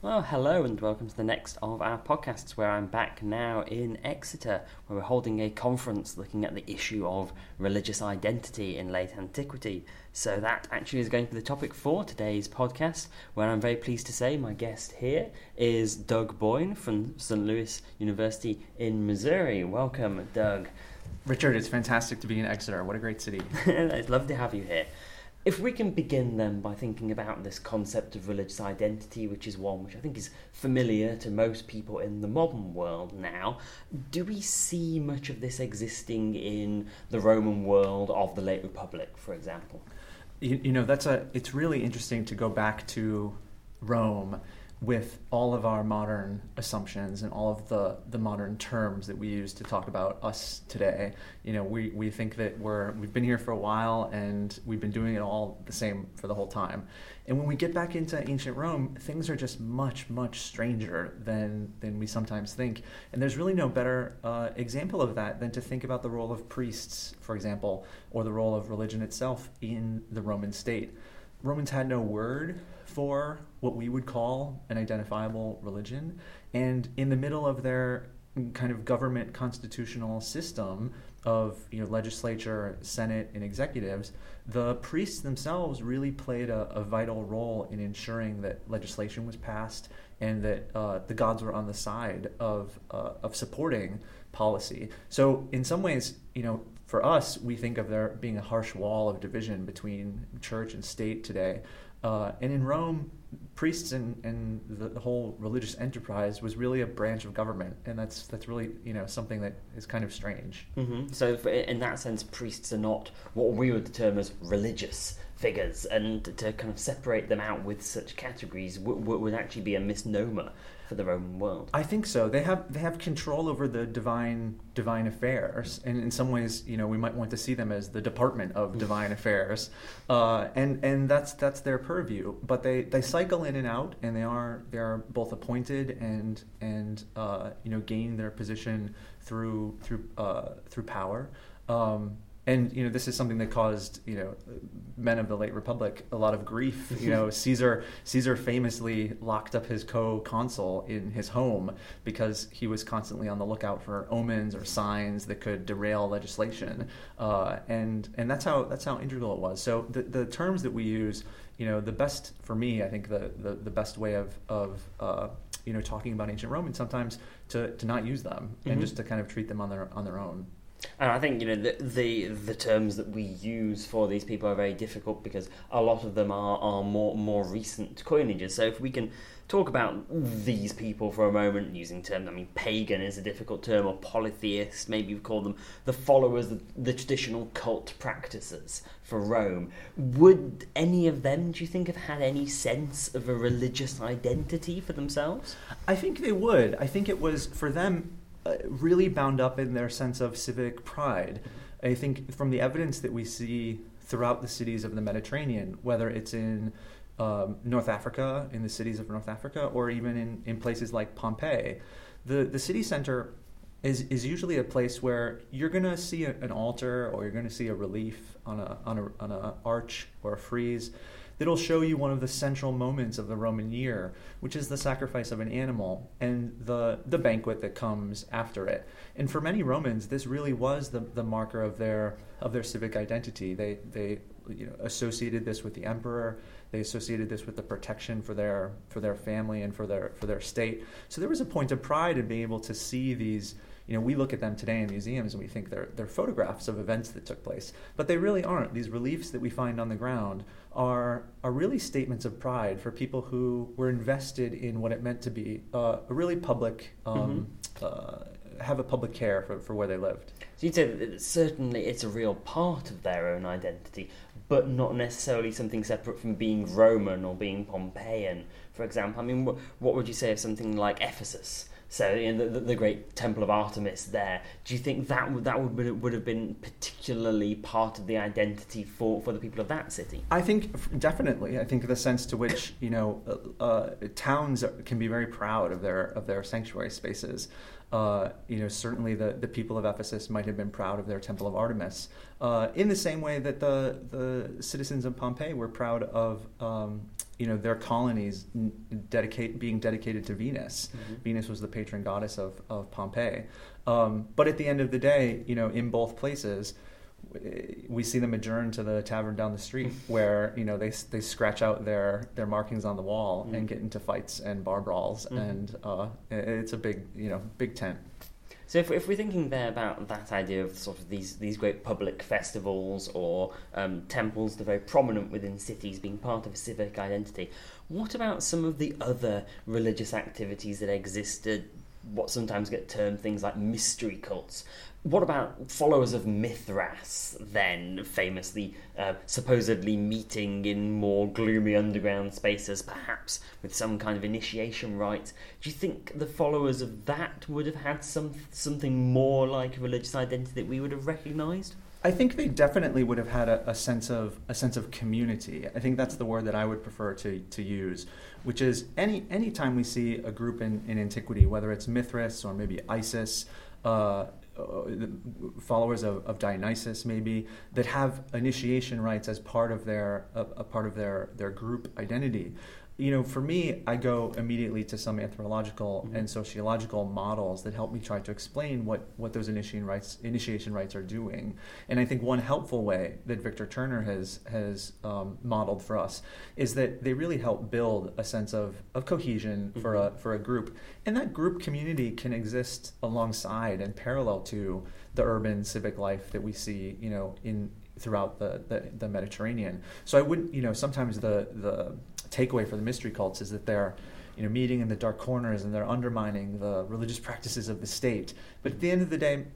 Well, hello and welcome to the next of our podcasts where I'm back now in Exeter, where we're holding a conference looking at the issue of religious identity in late antiquity. So, that actually is going to be the topic for today's podcast, where I'm very pleased to say my guest here is Doug Boin from St. Louis University in Missouri. Welcome, Doug. Richard, it's fantastic to be in Exeter. What a great city. it's lovely to have you here. If we can begin then by thinking about this concept of religious identity, which is one which I think is familiar to most people in the modern world now, do we see much of this existing in the Roman world of the late Republic, for example? You, you know, that's a. It's really interesting to go back to Rome with all of our modern assumptions and all of the, the modern terms that we use to talk about us today. You know, we, we think that we're we've been here for a while and we've been doing it all the same for the whole time. And when we get back into ancient Rome, things are just much, much stranger than than we sometimes think. And there's really no better uh, example of that than to think about the role of priests, for example, or the role of religion itself in the Roman state. Romans had no word for what we would call an identifiable religion. And in the middle of their kind of government constitutional system of you know legislature, senate, and executives, the priests themselves really played a, a vital role in ensuring that legislation was passed and that uh, the gods were on the side of uh, of supporting policy. So in some ways, you know, for us, we think of there being a harsh wall of division between church and state today. Uh, and in Rome, priests and, and the, the, whole religious enterprise was really a branch of government, and that's that's really you know something that is kind of strange. Mm-hmm. So, for, in that sense, priests are not what we would term as religious figures, and to kind of separate them out with such categories w- w- would actually be a misnomer for the Roman world. I think so. They have they have control over the divine divine affairs, and in some ways, you know, we might want to see them as the department of mm. divine affairs, uh, and and that's that's their purview. But they, they cycle in and out, and they are they are both appointed and and uh, you know gain their position through through uh, through power. Um, and you know this is something that caused you know men of the late republic a lot of grief. You know caesar caesar famously locked up his co-consul in his home because he was constantly on the lookout for omens or signs that could derail legislation. Uh, and and that's how that's how integral it was. So the, the terms that we use you know the best for me i think the the, the best way of of uh, you know talking about ancient rome and sometimes to, to not use them mm-hmm. and just to kind of treat them on their on their own and I think you know the, the, the terms that we use for these people are very difficult because a lot of them are, are more more recent coinages. So if we can talk about these people for a moment using terms, I mean, pagan is a difficult term, or polytheist, maybe we call them the followers of the traditional cult practices for Rome. Would any of them, do you think, have had any sense of a religious identity for themselves? I think they would. I think it was for them really bound up in their sense of civic pride. I think from the evidence that we see throughout the cities of the Mediterranean, whether it's in um, North Africa, in the cities of North Africa, or even in, in places like Pompeii, the, the city center is, is usually a place where you're going to see a, an altar or you're going to see a relief on a, on a, on a arch or a frieze that'll show you one of the central moments of the Roman year, which is the sacrifice of an animal and the, the banquet that comes after it. And for many Romans, this really was the, the marker of their, of their civic identity. They, they you know, associated this with the emperor. They associated this with the protection for their, for their family and for their, for their state. So there was a point of pride in being able to see these you know, we look at them today in museums and we think they're, they're photographs of events that took place, but they really aren't. These reliefs that we find on the ground are, are really statements of pride for people who were invested in what it meant to be uh, a really public, um, mm-hmm. uh, have a public care for, for where they lived. So you'd say that certainly it's a real part of their own identity, but not necessarily something separate from being Roman or being Pompeian, for example. I mean, what, what would you say of something like Ephesus? So you know, the, the, great temple of Artemis there. Do you think that would, that would would have been particularly part of the identity for, for the people of that city? I think definitely. I think the sense to which you know uh, uh, towns can be very proud of their of their sanctuary spaces. Uh, you know, certainly the, the people of Ephesus might have been proud of their temple of Artemis, uh, in the same way that the the citizens of Pompeii were proud of um, you know their colonies dedicate being dedicated to Venus. Mm-hmm. Venus was the patron goddess of of Pompeii. Um, but at the end of the day, you know, in both places, we see them adjourn to the tavern down the street, where you know they they scratch out their their markings on the wall Mhm. and get into fights and bar brawls, Mhm. and uh, it's a big you know big tent. So if, if we're thinking there about that idea of sort of these, these great public festivals or um, temples that are very prominent within cities being part of a civic identity, what about some of the other religious activities that existed, what sometimes get termed things like mystery cults? What about followers of Mithras, then famously uh, supposedly meeting in more gloomy underground spaces, perhaps with some kind of initiation rites? Do you think the followers of that would have had some something more like a religious identity that we would have recognised? I think they definitely would have had a, a sense of a sense of community. I think that's the word that I would prefer to, to use, which is any any time we see a group in, in antiquity, whether it's Mithras or maybe Isis, uh, uh, followers of, of Dionysus maybe that have initiation rites as part of their a, a part of their their group identity. You know, for me, I go immediately to some anthropological Mhm. and sociological models that help me try to explain what, what those initiation rites initiation rites are doing. And I think one helpful way that Victor Turner has has um, modeled for us is that they really help build a sense of, of cohesion for a for a group, and that group community can exist alongside and parallel to the urban civic life that we see, you know, in throughout the, the, the Mediterranean. So I wouldn't, you know, sometimes the the takeaway for the mystery cults is that they're you know, meeting in the dark corners and they're undermining the religious practices of the state. But at the end of the day,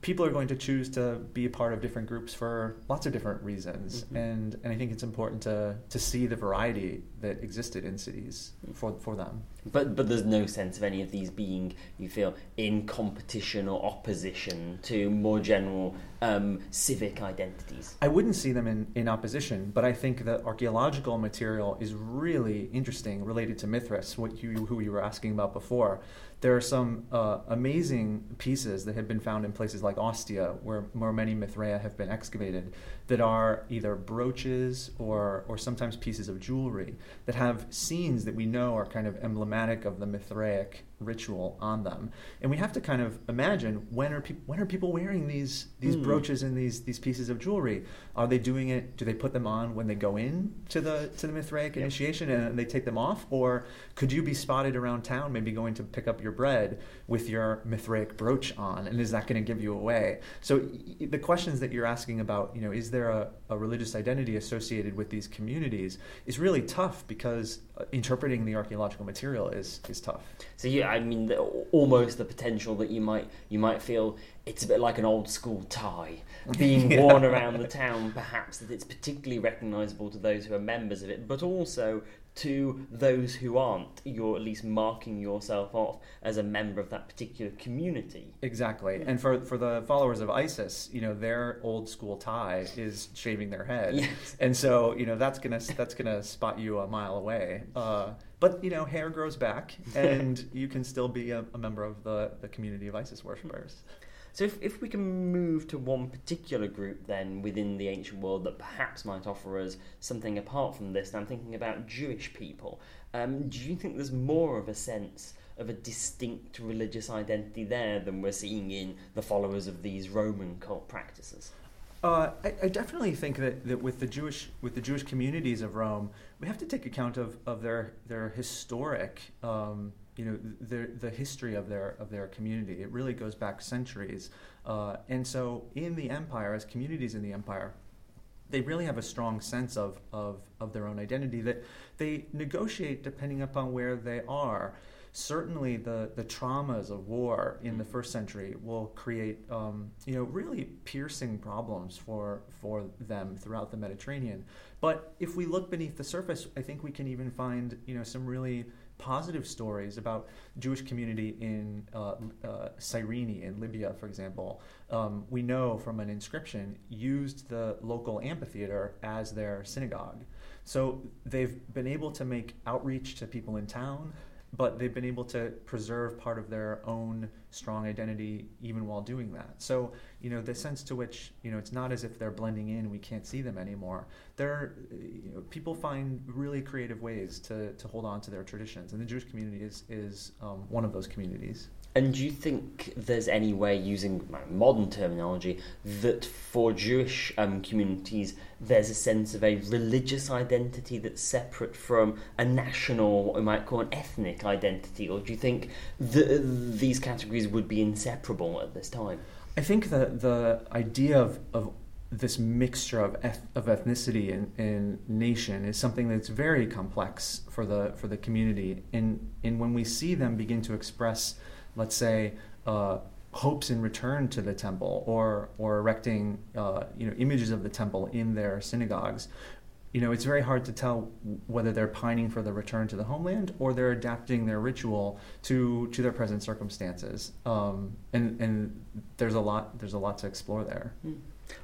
people are going to choose to be a part of different groups for lots of different reasons. Mhm. And, and I think it's important to, to see the variety that existed in cities for, for them. But but there's no sense of any of these being, you feel, in competition or opposition to more general um, civic identities. I wouldn't see them in, in opposition, but I think the archaeological material is really interesting related to Mithras, what you, who you were asking about before. There are some uh, amazing pieces that have been found in places like Ostia, where, more many Mithraea have been excavated, that are either brooches or, or sometimes pieces of jewelry that have scenes that we know are kind of emblematic of the Mithraic ritual on them. And we have to kind of imagine when are, peop when are people wearing these, these Hmm. brooches and these, these pieces of jewelry? Are they doing it? Do they put them on when they go in to the to the Mithraic initiation and they take them off, or could you be spotted around town, maybe going to pick up your bread with your Mithraic brooch on, and is that going to give you away? So the questions that you're asking about, you know, is there a, a religious identity associated with these communities, is really tough because uh, interpreting the archaeological material is is tough. So yeah, I mean, the, almost the potential that you might you might feel it's a bit like an old school tie being Yeah. worn around the town. Perhaps that it's particularly recognisable to those who are members of it, but also to those who aren't. You're at least marking yourself off as a member of that particular community. Exactly. And for for the followers of Isis, you know, their old school tie is shaving their head. Yes. And so, you know, that's gonna that's gonna spot you a mile away. Uh, but you know, hair grows back, and you can still be a, a member of the, the community of Isis worshippers. So if, if we can move to one particular group then within the ancient world that perhaps might offer us something apart from this, and I'm thinking about Jewish people, um, do you think there's more of a sense of a distinct religious identity there than we're seeing in the followers of these Roman cult practices? Uh, I, I definitely think that, that with the Jewish with the Jewish communities of Rome, we have to take account of, of their their historic, um, you know, the the history of their of their community. It really goes back centuries, uh, and so in the empire, as communities in the empire, they really have a strong sense of, of, of their own identity that they negotiate depending upon where they are. Certainly, the, the traumas of war in the first century will create, um, you know, really piercing problems for, for them throughout the Mediterranean. But if we look beneath the surface, I think we can even find, you know, some really positive stories about Jewish community in uh, uh, Cyrene in Libya, for example. Um, we know from an inscription used the local amphitheater as their synagogue. So they've been able to make outreach to people in town, but they've been able to preserve part of their own strong identity even while doing that. So, you know, the sense to which, you know, it's not as if they're blending in, we can't see them anymore. There, you know, people find really creative ways to, to hold on to their traditions, and the Jewish community is, is um, one of those communities. And do you think there's any way, using modern terminology, that for Jewish um, communities there's a sense of a religious identity that's separate from a national, what we might call an ethnic identity? Or do you think the, these categories would be inseparable at this time? I think the, the idea of, of this mixture of, eth- of ethnicity and, and nation is something that's very complex for the, for the community. And, and when we see them begin to express let's say, uh, hopes in return to the temple or or erecting uh, you know images of the temple in their synagogues you know it's very hard to tell whether they're pining for the return to the homeland or they're adapting their ritual to to their present circumstances um, and and there's a lot there's a lot to explore there mm.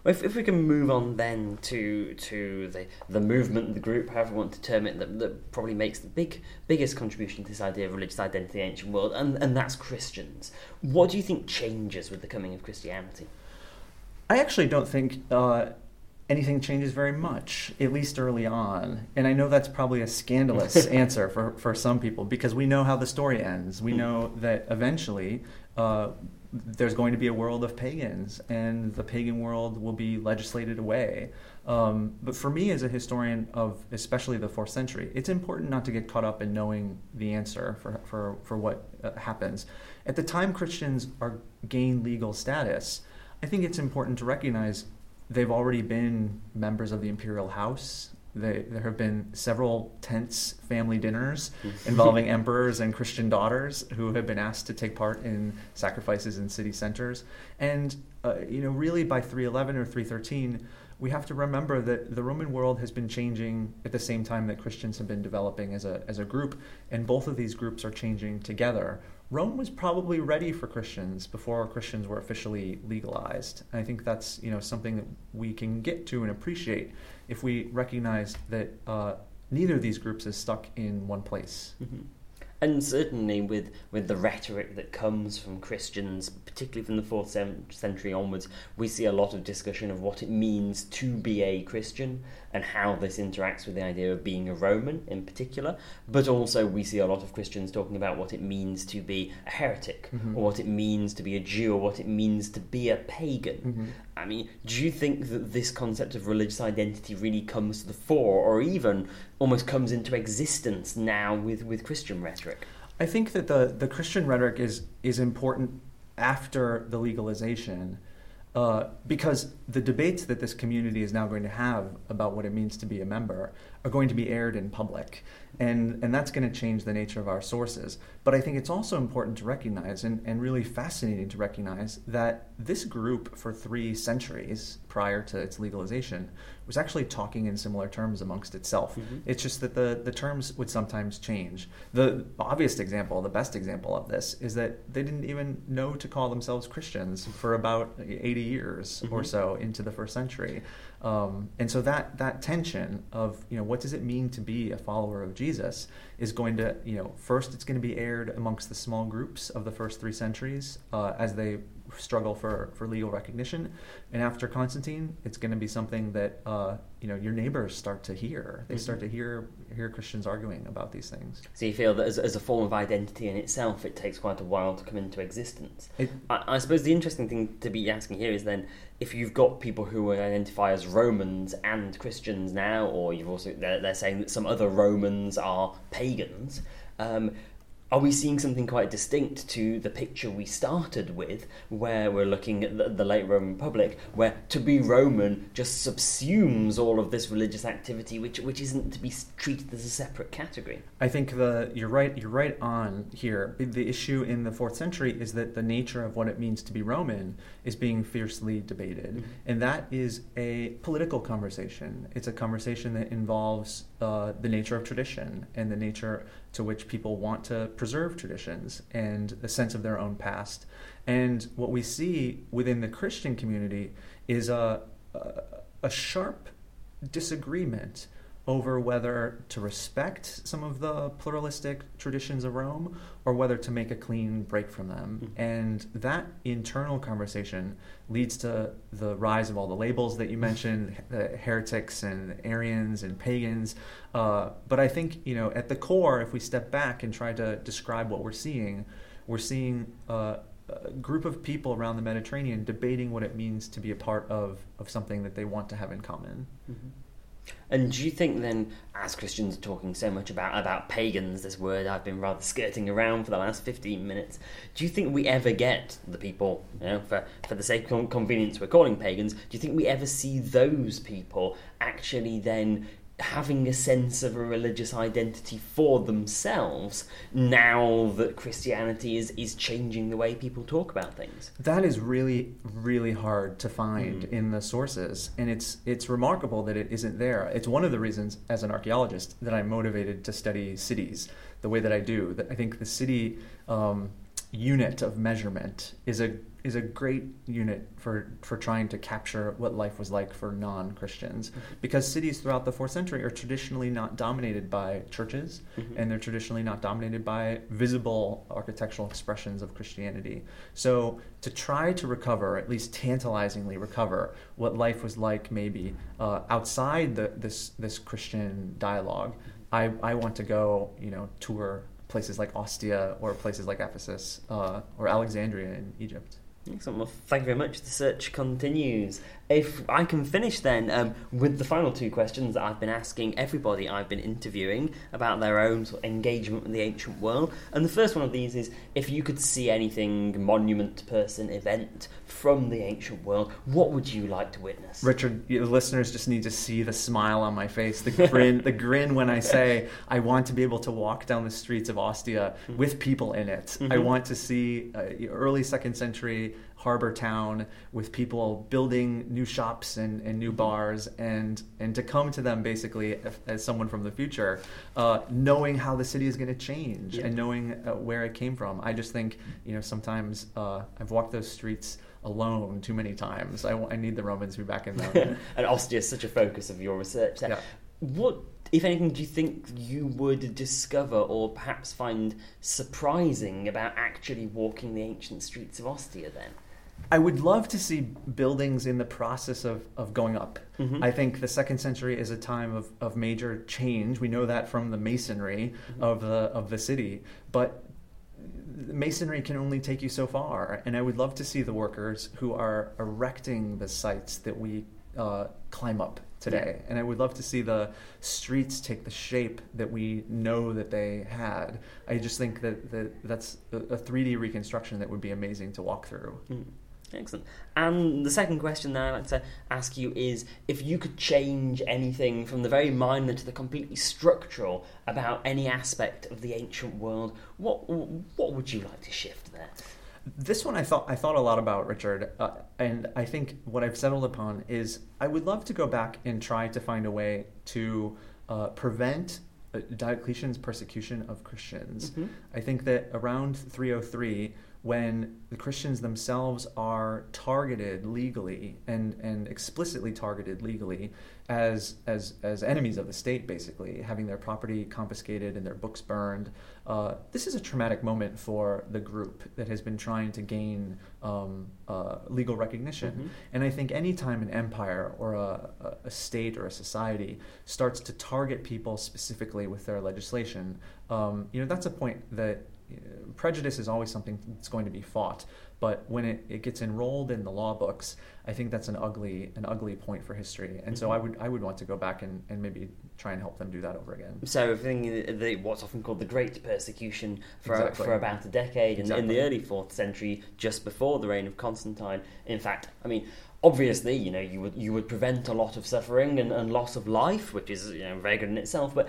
Well, if, if we can move on then to to the the movement, the group, however you want to term it, that, that probably makes the big biggest contribution to this idea of religious identity in the ancient world, and, and that's Christians. What do you think changes with the coming of Christianity? I actually don't think uh, anything changes very much, at least early on. And I know that's probably a scandalous answer for, for some people because we know how the story ends. We know that eventually uh, there's going to be a world of pagans, and the pagan world will be legislated away. Um, but for me, as a historian of especially the fourth century, it's important not to get caught up in knowing the answer for, for, for what uh, happens. At the time Christians are gain legal status, I think it's important to recognize they've already been members of the imperial house they, there have been several tense family dinners involving emperors and Christian daughters who have been asked to take part in sacrifices in city centers. And, uh, you know, really by 311 or 313, we have to remember that the Roman world has been changing at the same time that Christians have been developing as a, as a group, and both of these groups are changing together. Rome was probably ready for Christians before Christians were officially legalized. And I think that's you know something that we can get to and appreciate if we recognize that uh, neither of these groups is stuck in one place. Mm-hmm. And certainly with, with the rhetoric that comes from Christians, particularly from the fourth century onwards, we see a lot of discussion of what it means to be a Christian and how this interacts with the idea of being a Roman in particular. But also, we see a lot of Christians talking about what it means to be a heretic, mm-hmm. or what it means to be a Jew, or what it means to be a pagan. Mm-hmm. I mean, do you think that this concept of religious identity really comes to the fore, or even almost comes into existence now with, with Christian rhetoric? I think that the, the Christian rhetoric is is important after the legalization uh, because the debates that this community is now going to have about what it means to be a member are going to be aired in public and and that's going to change the nature of our sources. But I think it's also important to recognize and, and really fascinating to recognize that this group for three centuries prior to its legalization was actually talking in similar terms amongst itself. Mm-hmm. It's just that the, the terms would sometimes change. The obvious example, the best example of this, is that they didn't even know to call themselves Christians for about 80 years mm-hmm. or so into the first century. Um, and so that that tension of you know what does it mean to be a follower of Jesus is going to you know first it's going to be aired amongst the small groups of the first three centuries uh, as they struggle for, for legal recognition. And after Constantine, it's going to be something that uh, you know your neighbors start to hear. They mm-hmm. start to hear hear Christians arguing about these things. So you feel that as, as a form of identity in itself, it takes quite a while to come into existence. It, I, I, suppose the interesting thing to be asking here is then if you've got people who identify as Romans and Christians now, or you've also they're, they're saying that some other Romans are pagans. Um, are we seeing something quite distinct to the picture we started with, where we're looking at the, the, late Roman Republic, where to be Roman just subsumes all of this religious activity, which which isn't to be treated as a separate category? I think the you're right. You're right on here. The issue in the fourth century is that the nature of what it means to be Roman is being fiercely debated, mm-hmm. and that is a political conversation. It's a conversation that involves uh, the nature of tradition and the nature to which people want to preserve traditions and a sense of their own past. And what we see within the Christian community is a, a, a sharp disagreement over whether to respect some of the pluralistic traditions of Rome or whether to make a clean break from them. Mhm. And that internal conversation leads to the rise of all the labels that you mentioned, the heretics and Arians and pagans. Uh, but I think, you know, at the core, if we step back and try to describe what we're seeing, we're seeing uh, a group of people around the Mediterranean debating what it means to be a part of, of something that they want to have in common. Mhm. And do you think then, as Christians are talking so much about about pagans, this word I've been rather skirting around for the last fifteen minutes, do you think we ever get the people, you know, for for the sake of convenience, we're calling pagans? Do you think we ever see those people actually then having a sense of a religious identity for themselves now that Christianity is is changing the way people talk about things? That is really, really hard to find Mm. in the sources, and it's it's remarkable that it isn't there. It's one of the reasons, as an archaeologist, that I'm motivated to study cities the way that I do. That I think the city um, unit of measurement is a is a great unit for for trying to capture what life was like for non Christians, because cities throughout the fourth century are traditionally not dominated by churches Mhm. and they're traditionally not dominated by visible architectural expressions of Christianity. So to try to recover, at least tantalizingly recover, what life was like maybe uh, outside the, this this Christian dialogue, I, I want to go, you know, tour places like Ostia or places like Ephesus uh, or Alexandria in Egypt. Excellent. Well, thank you very much. The search continues. If I can finish then um, with the final two questions that I've been asking everybody I've been interviewing about their own sort of engagement with the ancient world. And the first one of these is if you could see anything, monument, person, event from the ancient world, what would you like to witness? Richard, you- the listeners just need to see the smile on my face, the grin, the grin when I say I want to be able to walk down the streets of Ostia with people in it. I Mhm. want to see uh, early second century harbor town with people building new shops and, and new bars and and to come to them basically as someone from the future uh, knowing how the city is going to change Yeah. and knowing uh, where it came from i just think you know sometimes uh, i've walked those streets alone too many times i, I need the romans to be back in them and Ostia is such a focus of your research there. Yeah. What, if anything, do you think you would discover or perhaps find surprising about actually walking the ancient streets of Ostia then? I would love to see buildings in the process of, of going up. Mhm. I think the second century is a time of, of major change. We know that from the masonry Mhm. of the of the city, but masonry can only take you so far. And I would love to see the workers who are erecting the sites that we uh, climb up today. And I would love to see the streets take the shape that we know that they had. I just think that, that that's a, a 3D reconstruction that would be amazing to walk through. Mm. Excellent. And the second question that I'd like to ask you is if you could change anything from the very minor to the completely structural about any aspect of the ancient world, what what would you like to shift there? This one I thought I thought a lot about Richard, uh, and I think what I've settled upon is I would love to go back and try to find a way to uh, prevent uh, Diocletian's persecution of Christians. Mhm. I think that around 303, when the Christians themselves are targeted legally and, and explicitly targeted legally as, as, as enemies of the state, basically, having their property confiscated and their books burned, uh, this is a traumatic moment for the group that has been trying to gain um, uh, legal recognition. Mhm. And I think anytime an empire or a, a- state or a society starts to target people specifically with their legislation, um, you know, that's a point that prejudice is always something that's going to be fought. But when it, it gets enrolled in the law books, I think that's an ugly an ugly point for history. And so. I mm-hmm. would I would want to go back and, and maybe try and help them do that over again. So, thinking what's often called the Great Persecution for, Exactly. for about a decade, and in Exactly. the early fourth century, just before the reign of Constantine. In fact, I mean, obviously, you know, you would you would prevent a lot of suffering and, and loss of life, which is you know very good in itself. But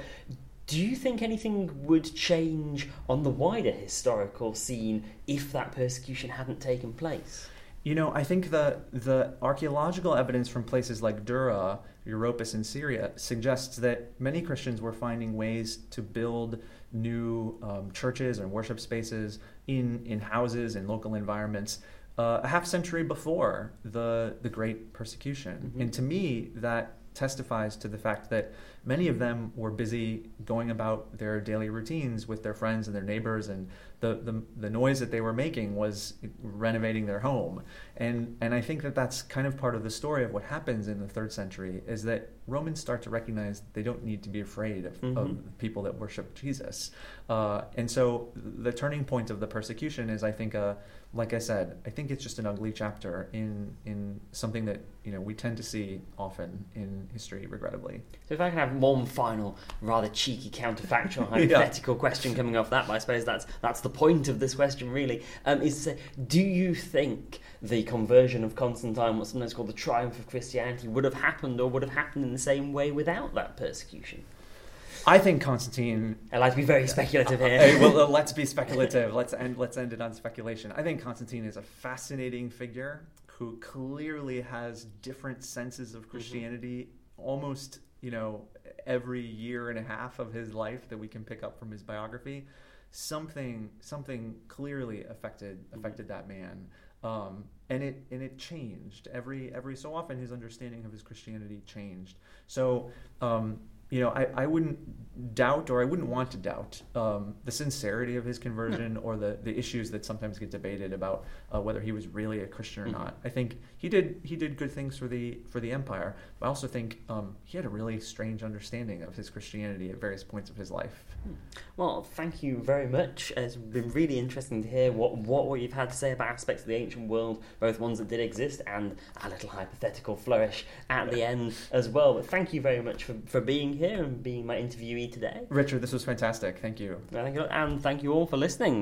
do you think anything would change on the wider historical scene if that persecution hadn't taken place? You know, I think the the archaeological evidence from places like Dura, Europus, and Syria suggests that many Christians were finding ways to build new um, churches and worship spaces in in houses and local environments. Uh, a half century before the the Great Persecution, Mhm. and to me that testifies to the fact that many of them were busy going about their daily routines with their friends and their neighbors, and the, the, the noise that they were making was renovating their home. And, and I think that that's kind of part of the story of what happens in the third century is that Romans start to recognize they don't need to be afraid of, mm-hmm. of people that worship Jesus. Uh, and so the turning point of the persecution is, I think, a like I said, I think it's just an ugly chapter in in something that you know we tend to see often in history, regrettably. So if I can have one final, rather cheeky counterfactual hypothetical yeah. question coming off that, but I suppose that's that's the point of this question really. Um, is to say, do you think the conversion of Constantine, what's sometimes called the triumph of Christianity, would have happened or would have happened in the same way without that persecution? I think Constantine. I like to be very speculative here. well, let's be speculative. Let's end. Let's end it on speculation. I think Constantine is a fascinating figure who clearly has different senses of mm-hmm. Christianity. Mm-hmm. Almost, you know, every year and a half of his life that we can pick up from his biography, something something clearly affected mm-hmm. affected that man. Um, and it and it changed every every so often. His understanding of his Christianity changed. So um, you know, I, I wouldn't doubt or I wouldn't want to doubt um, the sincerity of his conversion no. or the, the issues that sometimes get debated about uh, whether he was really a Christian or mm-hmm. not. I think he did he did good things for the for the empire. But I also think um, he had a really strange understanding of his Christianity at various points of his life. Hmm. Well, thank you very much. It's been really interesting to hear what, what, what you've had to say about aspects of the ancient world, both ones that did exist and a little hypothetical flourish at the end as well. But thank you very much for, for being here and being my interviewee today. Richard, this was fantastic. Thank you. And thank you all for listening.